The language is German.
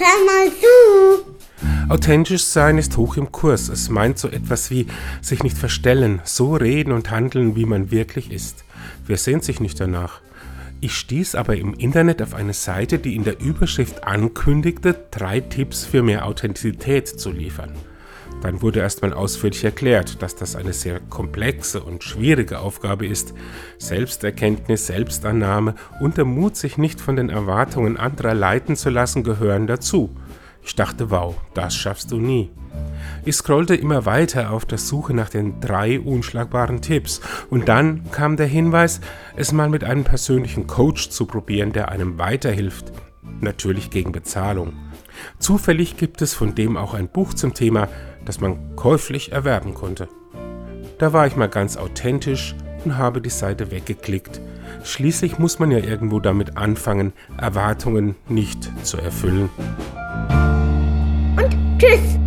Hör mal zu. Authentisch sein ist hoch im Kurs. Es meint so etwas wie sich nicht verstellen, so reden und handeln, wie man wirklich ist. Wer sehnt sich nicht danach? Ich stieß aber im Internet auf eine Seite, die in der Überschrift ankündigte, drei Tipps für mehr Authentizität zu liefern. Dann wurde erstmal ausführlich erklärt, dass das eine sehr komplexe und schwierige Aufgabe ist. Selbsterkenntnis, Selbstannahme und der Mut, sich nicht von den Erwartungen anderer leiten zu lassen, gehören dazu. Ich dachte, wow, das schaffst du nie. Ich scrollte immer weiter auf der Suche nach den drei unschlagbaren Tipps und dann kam der Hinweis, es mal mit einem persönlichen Coach zu probieren, der einem weiterhilft. Natürlich gegen Bezahlung. Zufällig gibt es von dem auch ein Buch zum Thema, das man käuflich erwerben konnte. Da war ich mal ganz authentisch und habe die Seite weggeklickt. Schließlich muss man ja irgendwo damit anfangen, Erwartungen nicht zu erfüllen. Und tschüss.